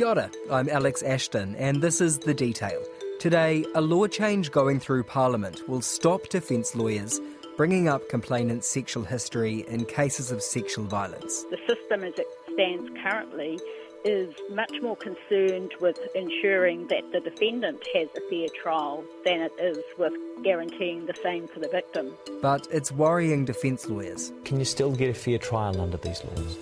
Kia ora, I'm Alex Ashton, and this is The Detail. Today, a law change going through Parliament will stop defence lawyers bringing up complainants' sexual history in cases of sexual violence. The system as it stands currently is much more concerned with ensuring that the defendant has a fair trial than it is with guaranteeing the same for the victim. But it's worrying defence lawyers. Can you still get a fair trial under these laws?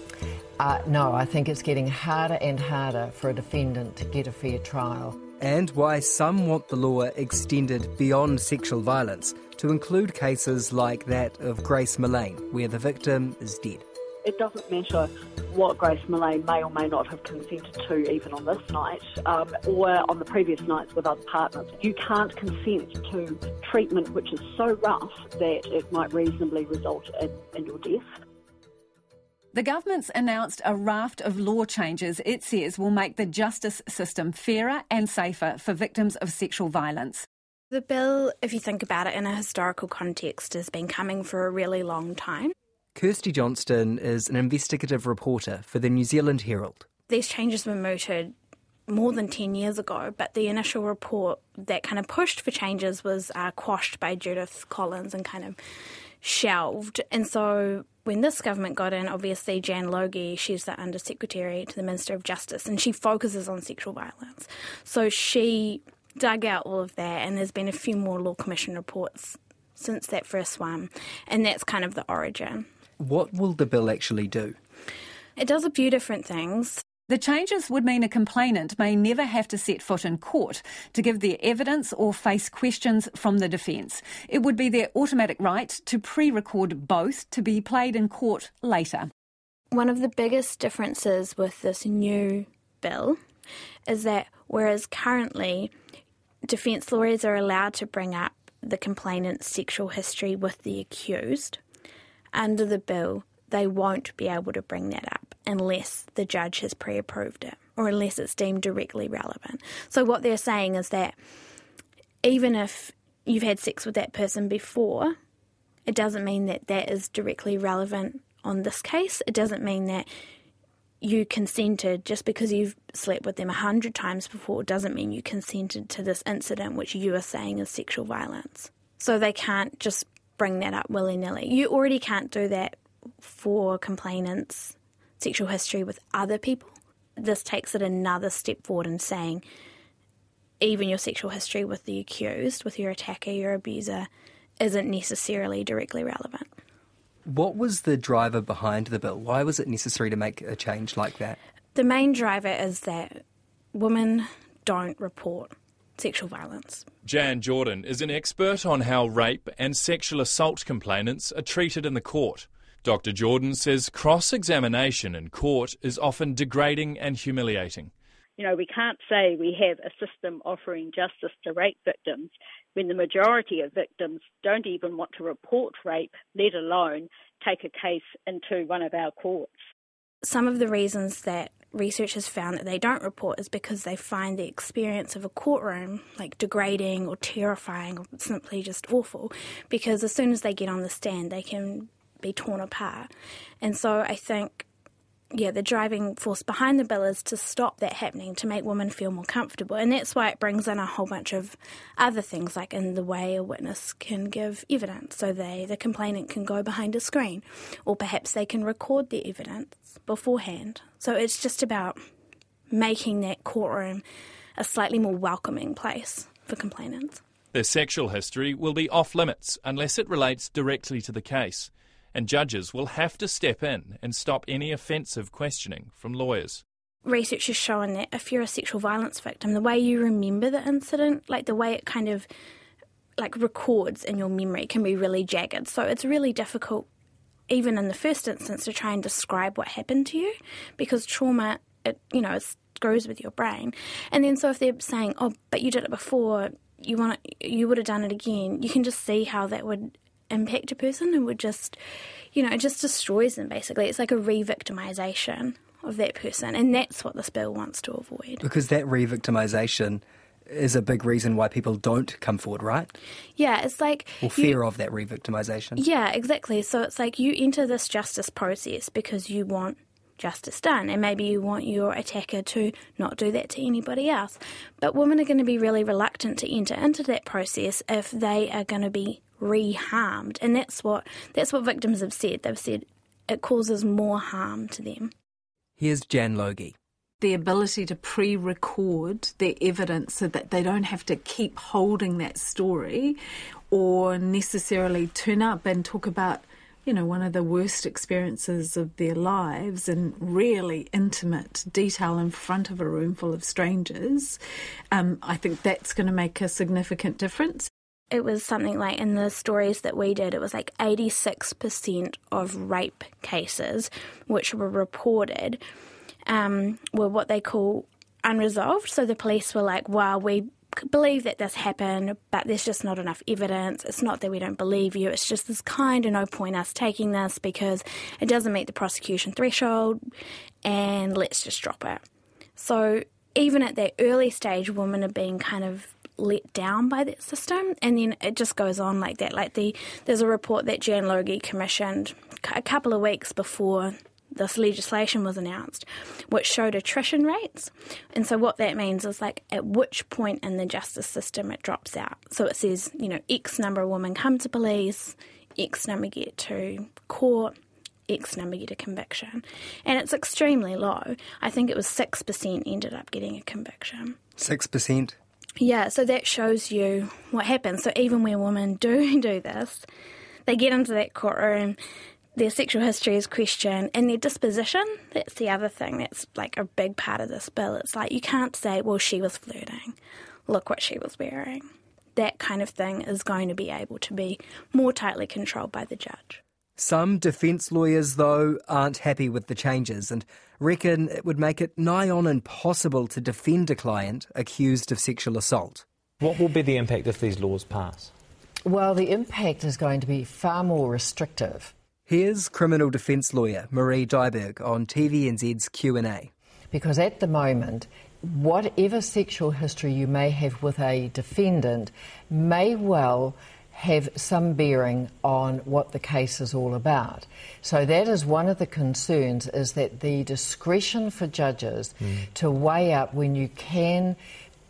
Uh, no, I think it's getting harder and harder for a defendant to get a fair trial. And why some want the law extended beyond sexual violence to include cases like that of Grace Millane, where the victim is dead. It doesn't matter what Grace Millane may or may not have consented to, even on this night, um, or on the previous nights with other partners. You can't consent to treatment which is so rough that it might reasonably result in, in your death. The government's announced a raft of law changes it says will make the justice system fairer and safer for victims of sexual violence. The bill, if you think about it in a historical context, has been coming for a really long time. Kirsty Johnston is an investigative reporter for the New Zealand Herald. These changes were mooted more than 10 years ago, but the initial report that kind of pushed for changes was uh, quashed by Judith Collins and kind of shelved. And so when this government got in, obviously Jan Logie, she's the Undersecretary to the Minister of Justice, and she focuses on sexual violence. So she dug out all of that, and there's been a few more Law Commission reports since that first one, and that's kind of the origin. What will the bill actually do? It does a few different things. The changes would mean a complainant may never have to set foot in court to give their evidence or face questions from the defence. It would be their automatic right to pre record both to be played in court later. One of the biggest differences with this new bill is that whereas currently defence lawyers are allowed to bring up the complainant's sexual history with the accused, under the bill, they won't be able to bring that up unless the judge has pre approved it or unless it's deemed directly relevant. So, what they're saying is that even if you've had sex with that person before, it doesn't mean that that is directly relevant on this case. It doesn't mean that you consented just because you've slept with them a hundred times before doesn't mean you consented to this incident which you are saying is sexual violence. So they can't just bring that up willy nilly. You already can't do that for complainants' sexual history with other people. This takes it another step forward in saying even your sexual history with the accused, with your attacker, your abuser, isn't necessarily directly relevant. What was the driver behind the bill? Why was it necessary to make a change like that? The main driver is that women don't report sexual violence. Jan Jordan is an expert on how rape and sexual assault complainants are treated in the court. Dr. Jordan says cross examination in court is often degrading and humiliating. You know, we can't say we have a system offering justice to rape victims when the majority of victims don't even want to report rape, let alone take a case into one of our courts. Some of the reasons that research has found that they don't report is because they find the experience of a courtroom like degrading or terrifying or simply just awful because as soon as they get on the stand they can be torn apart. And so I think yeah, the driving force behind the bill is to stop that happening, to make women feel more comfortable. And that's why it brings in a whole bunch of other things, like in the way a witness can give evidence. So they, the complainant can go behind a screen, or perhaps they can record their evidence beforehand. So it's just about making that courtroom a slightly more welcoming place for complainants. Their sexual history will be off limits unless it relates directly to the case and judges will have to step in and stop any offensive questioning from lawyers. Research has shown that if you're a sexual violence victim, the way you remember the incident, like the way it kind of like records in your memory can be really jagged. So it's really difficult even in the first instance to try and describe what happened to you because trauma it you know it screws with your brain. And then so if they're saying, "Oh, but you did it before, you want to, you would have done it again." You can just see how that would impact a person and would just, you know, it just destroys them basically. It's like a re victimization of that person, and that's what this bill wants to avoid. Because that re victimization is a big reason why people don't come forward, right? Yeah, it's like. Or fear you, of that re victimization. Yeah, exactly. So it's like you enter this justice process because you want justice done. And maybe you want your attacker to not do that to anybody else. But women are going to be really reluctant to enter into that process if they are going to be re-harmed. And that's what that's what victims have said. They've said it causes more harm to them. Here's Jan Logie. The ability to pre record their evidence so that they don't have to keep holding that story or necessarily turn up and talk about you know, one of the worst experiences of their lives in really intimate detail in front of a room full of strangers, um, I think that's going to make a significant difference. It was something like in the stories that we did, it was like 86% of rape cases which were reported um, were what they call unresolved. So the police were like, wow, we believe that this happened, but there's just not enough evidence. It's not that we don't believe you, it's just there's kind of no point us taking this because it doesn't meet the prosecution threshold, and let's just drop it. So even at that early stage, women are being kind of let down by that system, and then it just goes on like that. Like the there's a report that Jan Logie commissioned a couple of weeks before this legislation was announced, which showed attrition rates. And so, what that means is like at which point in the justice system it drops out. So, it says, you know, X number of women come to police, X number get to court, X number get a conviction. And it's extremely low. I think it was 6% ended up getting a conviction. 6%? Yeah, so that shows you what happens. So, even when women do do this, they get into that courtroom their sexual history is questioned and their disposition. That's the other thing that's like a big part of this bill. It's like you can't say, well, she was flirting. Look what she was wearing. That kind of thing is going to be able to be more tightly controlled by the judge. Some defence lawyers, though, aren't happy with the changes and reckon it would make it nigh on impossible to defend a client accused of sexual assault. What will be the impact if these laws pass? Well, the impact is going to be far more restrictive Here's criminal defence lawyer Marie Dyhrberg on TVNZ's Q&A. Because at the moment, whatever sexual history you may have with a defendant may well have some bearing on what the case is all about. So that is one of the concerns is that the discretion for judges mm. to weigh up when you can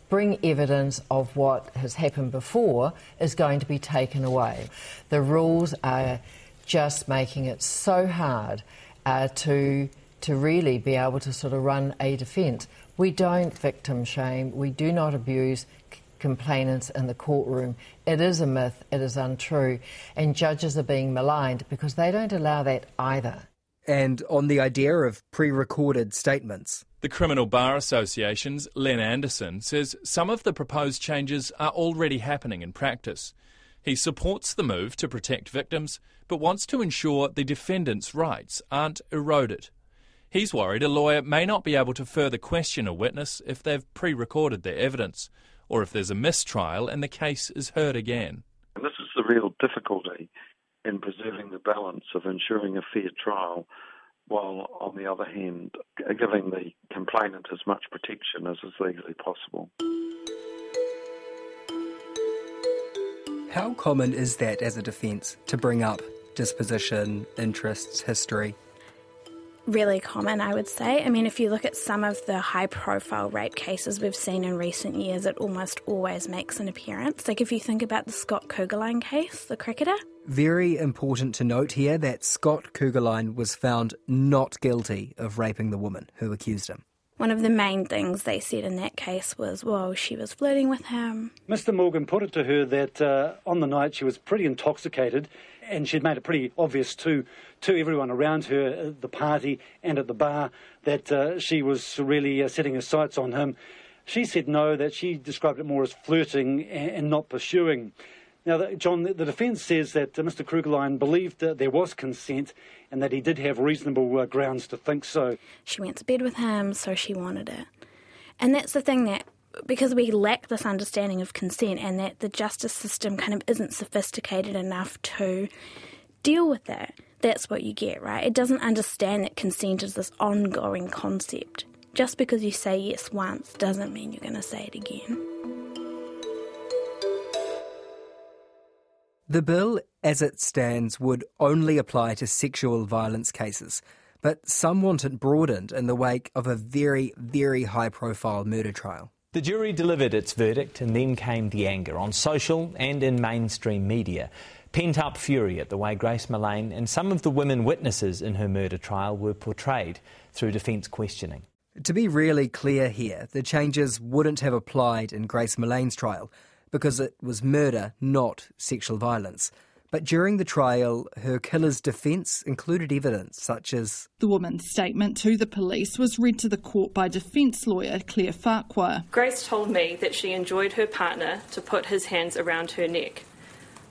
bring evidence of what has happened before is going to be taken away. The rules are just making it so hard uh, to to really be able to sort of run a defence. We don't victim shame. We do not abuse c- complainants in the courtroom. It is a myth. It is untrue, and judges are being maligned because they don't allow that either. And on the idea of pre-recorded statements. The Criminal Bar Association's Len Anderson says some of the proposed changes are already happening in practice. He supports the move to protect victims, but wants to ensure the defendant's rights aren't eroded. He's worried a lawyer may not be able to further question a witness if they've pre recorded their evidence, or if there's a mistrial and the case is heard again. And this is the real difficulty in preserving the balance of ensuring a fair trial while, on the other hand, giving the complainant as much protection as is legally possible. How common is that as a defence to bring up disposition, interests, history? Really common, I would say. I mean, if you look at some of the high profile rape cases we've seen in recent years, it almost always makes an appearance. Like if you think about the Scott Kuggeleijn case, the cricketer. Very important to note here that Scott Kuggeleijn was found not guilty of raping the woman who accused him. One of the main things they said in that case was, well, she was flirting with him. Mr. Morgan put it to her that uh, on the night she was pretty intoxicated and she'd made it pretty obvious to, to everyone around her the party and at the bar that uh, she was really uh, setting her sights on him. She said no, that she described it more as flirting and, and not pursuing. Now, John, the defence says that uh, Mr. Kuggeleijn believed that there was consent and that he did have reasonable uh, grounds to think so. She went to bed with him, so she wanted it. And that's the thing that, because we lack this understanding of consent and that the justice system kind of isn't sophisticated enough to deal with that, that's what you get, right? It doesn't understand that consent is this ongoing concept. Just because you say yes once doesn't mean you're going to say it again. The bill, as it stands, would only apply to sexual violence cases, but some want it broadened in the wake of a very, very high profile murder trial. The jury delivered its verdict, and then came the anger on social and in mainstream media. Pent up fury at the way Grace Millane and some of the women witnesses in her murder trial were portrayed through defence questioning. To be really clear here, the changes wouldn't have applied in Grace Millane's trial because it was murder, not sexual violence. But during the trial, her killer's defence included evidence such as The woman's statement to the police was read to the court by defence lawyer Claire Farquhar. Grace told me that she enjoyed her partner to put his hands around her neck.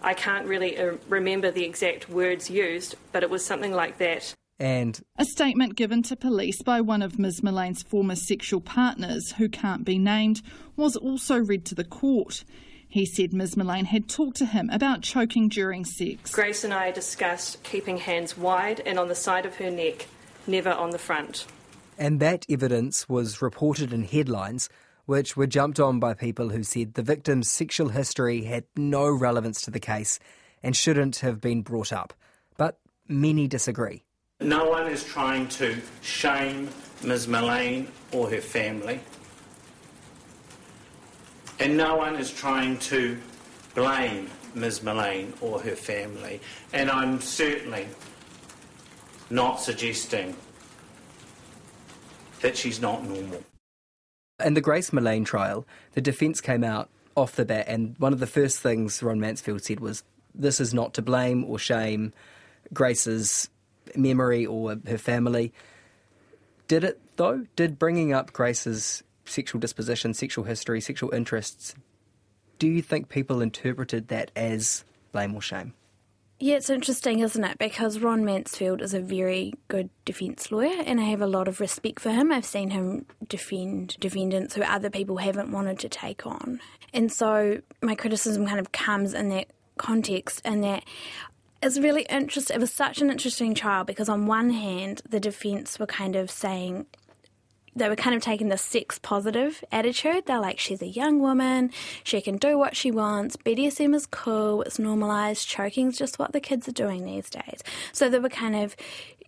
I can't really uh, remember the exact words used, but it was something like that. And a statement given to police by one of Ms. Millane's former sexual partners, who can't be named, was also read to the court. He said Ms. Millane had talked to him about choking during sex. Grace and I discussed keeping hands wide and on the side of her neck, never on the front. And that evidence was reported in headlines, which were jumped on by people who said the victim's sexual history had no relevance to the case and shouldn't have been brought up. But many disagree. No one is trying to shame Ms. Millane or her family. And no one is trying to blame Ms. Millane or her family. And I'm certainly not suggesting that she's not normal. In the Grace Millane trial, the defence came out off the bat, and one of the first things Ron Mansfield said was, This is not to blame or shame Grace's memory or her family. Did it, though? Did bringing up Grace's sexual disposition, sexual history, sexual interests, do you think people interpreted that as blame or shame? Yeah, it's interesting, isn't it? Because Ron Mansfield is a very good defence lawyer, and I have a lot of respect for him. I've seen him defend defendants who other people haven't wanted to take on. And so my criticism kind of comes in that context, and that it's really interesting. It was such an interesting trial because, on one hand, the defence were kind of saying, they were kind of taking the sex positive attitude. They're like, she's a young woman, she can do what she wants, BDSM is cool, it's normalised, choking's just what the kids are doing these days. So they were kind of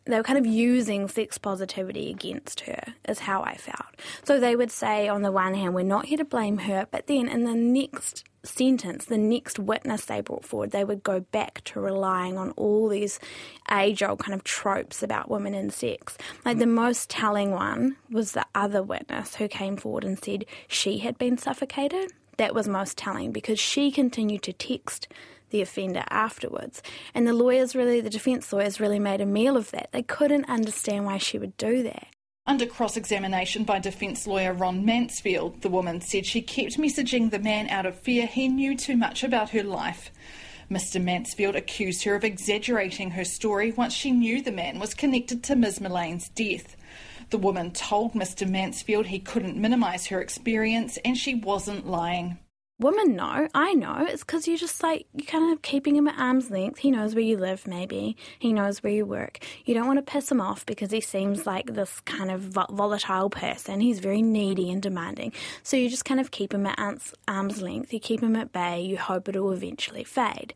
they were kind of using sex positivity against her, is how I felt. So they would say, on the one hand, we're not here to blame her, but then in the next sentence, the next witness they brought forward, they would go back to relying on all these age old kind of tropes about women and sex. Like the most telling one was the other witness who came forward and said she had been suffocated. That was most telling because she continued to text the offender afterwards. And the lawyers really, the defence lawyers really made a meal of that. They couldn't understand why she would do that. Under cross examination by defence lawyer Ron Mansfield, the woman said she kept messaging the man out of fear he knew too much about her life. Mr. Mansfield accused her of exaggerating her story once she knew the man was connected to Ms. Millane's death. The woman told Mr. Mansfield he couldn't minimise her experience and she wasn't lying. Women know, I know. It's because you're just like, you're kind of keeping him at arm's length. He knows where you live, maybe. He knows where you work. You don't want to piss him off because he seems like this kind of volatile person. He's very needy and demanding. So you just kind of keep him at arm's length. You keep him at bay. You hope it'll eventually fade.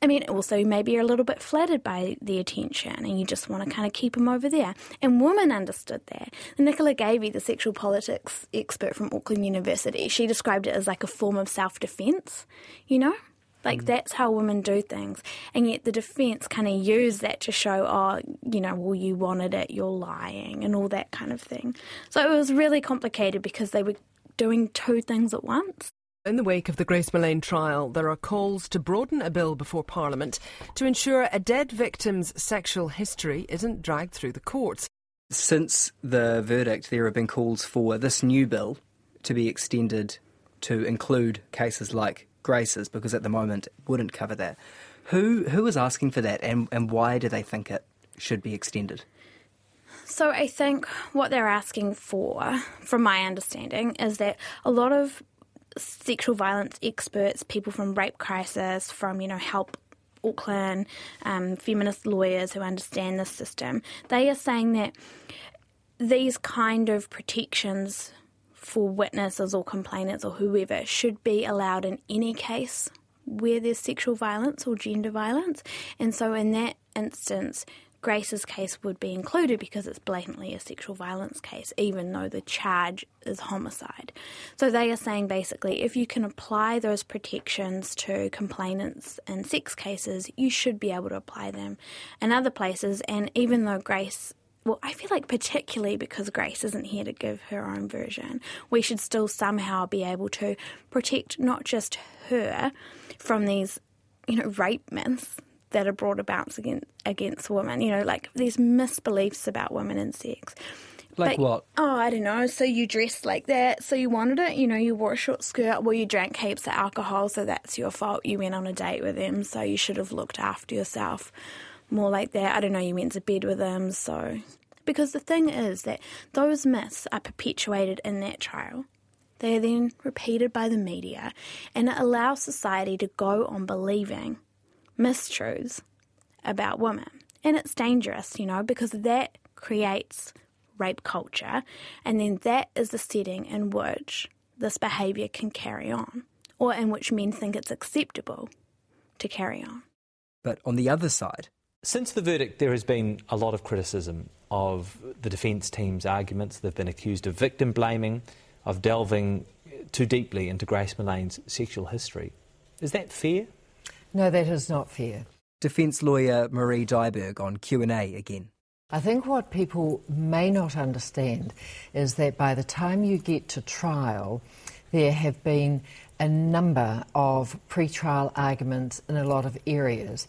I mean, also maybe you're a little bit flattered by the attention and you just want to kind of keep him over there. And women understood that. Nicola Gavey, the sexual politics expert from Auckland University, she described it as like a form of self defence, you know? Like mm. that's how women do things. And yet the defence kind of used that to show, oh, you know, well, you wanted it, you're lying, and all that kind of thing. So it was really complicated because they were doing two things at once. In the wake of the Grace Millane trial, there are calls to broaden a bill before Parliament to ensure a dead victim's sexual history isn't dragged through the courts. Since the verdict, there have been calls for this new bill to be extended to include cases like Grace's, because at the moment it wouldn't cover that. Who who is asking for that, and, and why do they think it should be extended? So I think what they're asking for, from my understanding, is that a lot of sexual violence experts, people from Rape Crisis, from, you know, Help Auckland, um, feminist lawyers who understand the system, they are saying that these kind of protections for witnesses or complainants or whoever should be allowed in any case where there's sexual violence or gender violence. And so, in that instance, Grace's case would be included because it's blatantly a sexual violence case, even though the charge is homicide. So they are saying basically if you can apply those protections to complainants in sex cases, you should be able to apply them in other places. And even though Grace well, I feel like particularly because Grace isn't here to give her own version, we should still somehow be able to protect not just her from these, you know, rape myths that are brought about against, against women. You know, like these misbeliefs about women and sex. Like but, what? Oh, I don't know. So you dressed like that, so you wanted it. You know, you wore a short skirt. Well, you drank heaps of alcohol, so that's your fault. You went on a date with him, so you should have looked after yourself more like that. I don't know. You went to bed with him, so because the thing is that those myths are perpetuated in that trial. They are then repeated by the media, and it allows society to go on believing mistruths about women. And it's dangerous, you know, because that creates rape culture, and then that is the setting in which this behaviour can carry on, or in which men think it's acceptable to carry on. But on the other side, since the verdict, there has been a lot of criticism of the defence team's arguments. They've been accused of victim blaming, of delving too deeply into Grace Millane's sexual history. Is that fair? No, that is not fair. Defence lawyer Marie Dyhrberg on Q&A again. I think what people may not understand is that by the time you get to trial, there have been a number of pre-trial arguments in a lot of areas.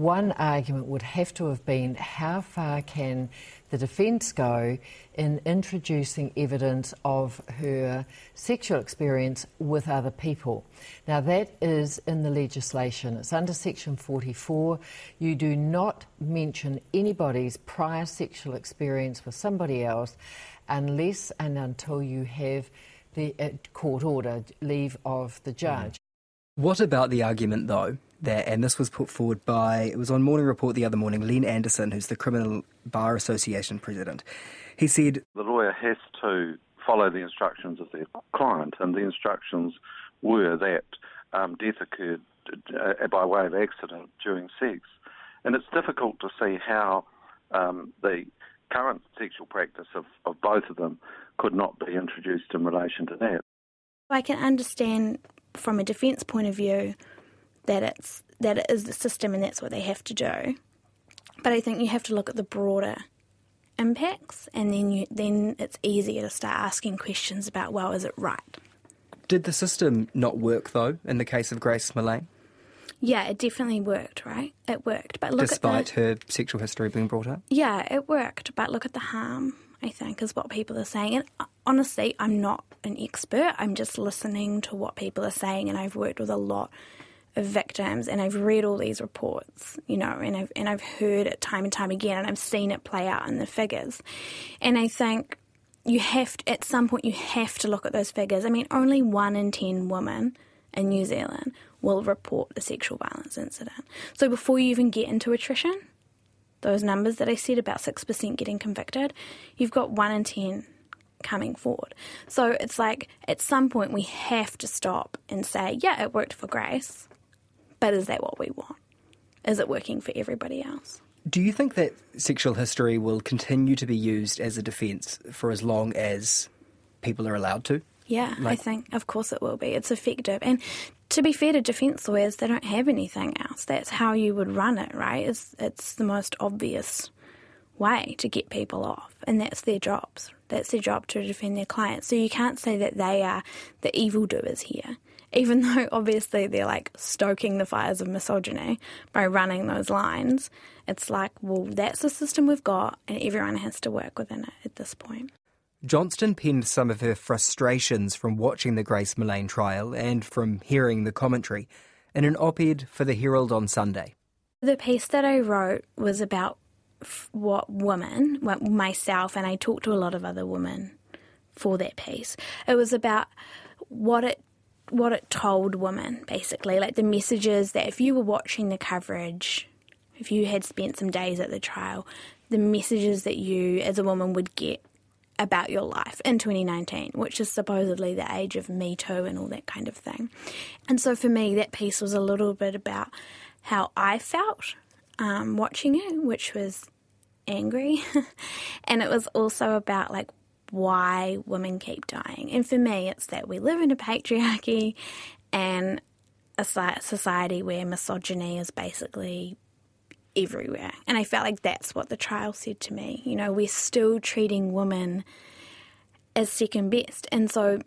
One argument would have to have been how far can the defence go in introducing evidence of her sexual experience with other people. Now, that is in the legislation. It's under Section 44. You do not mention anybody's prior sexual experience with somebody else unless and until you have the uh, court order, leave of the judge. What about the argument, though, that, and this was put forward by, it was on Morning Report the other morning, Len Anderson, who's the Criminal Bar Association president. He said The lawyer has to follow the instructions of their client, and the instructions were that um, death occurred uh, by way of accident during sex. And it's difficult to see how um, the current sexual practice of, of both of them could not be introduced in relation to that. I can understand from a defence point of view that it's that it is the system and that's what they have to do. But I think you have to look at the broader impacts, and then you then it's easier to start asking questions about well, is it right? Did the system not work though in the case of Grace Millane? Yeah, it definitely worked, right? It worked, but look despite at the, her sexual history being brought up. Yeah, it worked, but look at the harm. I think is what people are saying, and uh, honestly, I'm not an expert. I'm just listening to what people are saying, and I've worked with a lot of victims and I've read all these reports, you know, and I've and I've heard it time and time again and I've seen it play out in the figures. And I think you have to, at some point you have to look at those figures. I mean, only 1 in 10 women in New Zealand will report a sexual violence incident. So before you even get into attrition, those numbers that I said about 6% getting convicted, you've got 1 in 10 coming forward. So it's like at some point we have to stop and say, yeah, it worked for Grace but is that what we want? Is it working for everybody else? Do you think that sexual history will continue to be used as a defence for as long as people are allowed to? Yeah, like, I think, of course, it will be. It's effective. And to be fair to defence lawyers, they don't have anything else. That's how you would run it, right? It's, it's the most obvious way to get people off, and that's their jobs. That's their job to defend their clients. So you can't say that they are the evildoers here even though obviously they're like stoking the fires of misogyny by running those lines, it's like, well, that's the system we've got, and everyone has to work within it at this point. Johnston penned some of her frustrations from watching the Grace Millane trial and from hearing the commentary in an op ed for the Herald on Sunday. The piece that I wrote was about what women, myself, and I talked to a lot of other women for that piece. It was about what it what it told women, basically, like the messages that if you were watching the coverage, if you had spent some days at the trial, the messages that you as a woman would get about your life in 2019, which is supposedly the age of Me Too and all that kind of thing. And so for me, that piece was a little bit about how I felt um, watching it, which was angry. and it was also about like why women keep dying. And for me, it's that we live in a patriarchy and a society where misogyny is basically everywhere. And I felt like that's what the trial said to me. You know, we're still treating women as second best. And so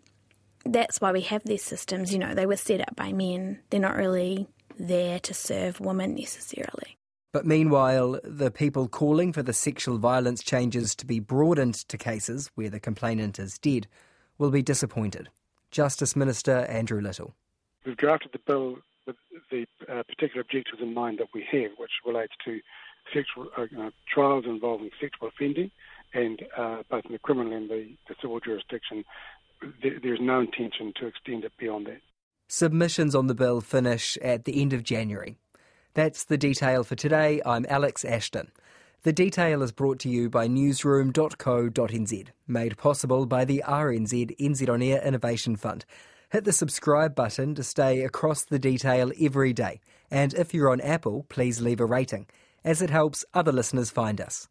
that's why we have these systems. You know, they were set up by men, they're not really there to serve women necessarily. But meanwhile, the people calling for the sexual violence changes to be broadened to cases where the complainant is dead will be disappointed. Justice Minister Andrew Little. We've drafted the bill with the uh, particular objectives in mind that we have, which relates to sexual uh, uh, trials involving sexual offending, and uh, both in the criminal and the, the civil jurisdiction, there, there's no intention to extend it beyond that. Submissions on the bill finish at the end of January. That's the detail for today. I'm Alex Ashton. The detail is brought to you by newsroom.co.nz, made possible by the RNZ NZ On Air Innovation Fund. Hit the subscribe button to stay across the detail every day. And if you're on Apple, please leave a rating, as it helps other listeners find us.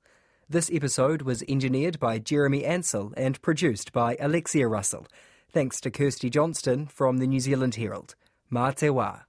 This episode was engineered by Jeremy Ansell and produced by Alexia Russell. Thanks to Kirsty Johnston from the New Zealand Herald. Mā te wā.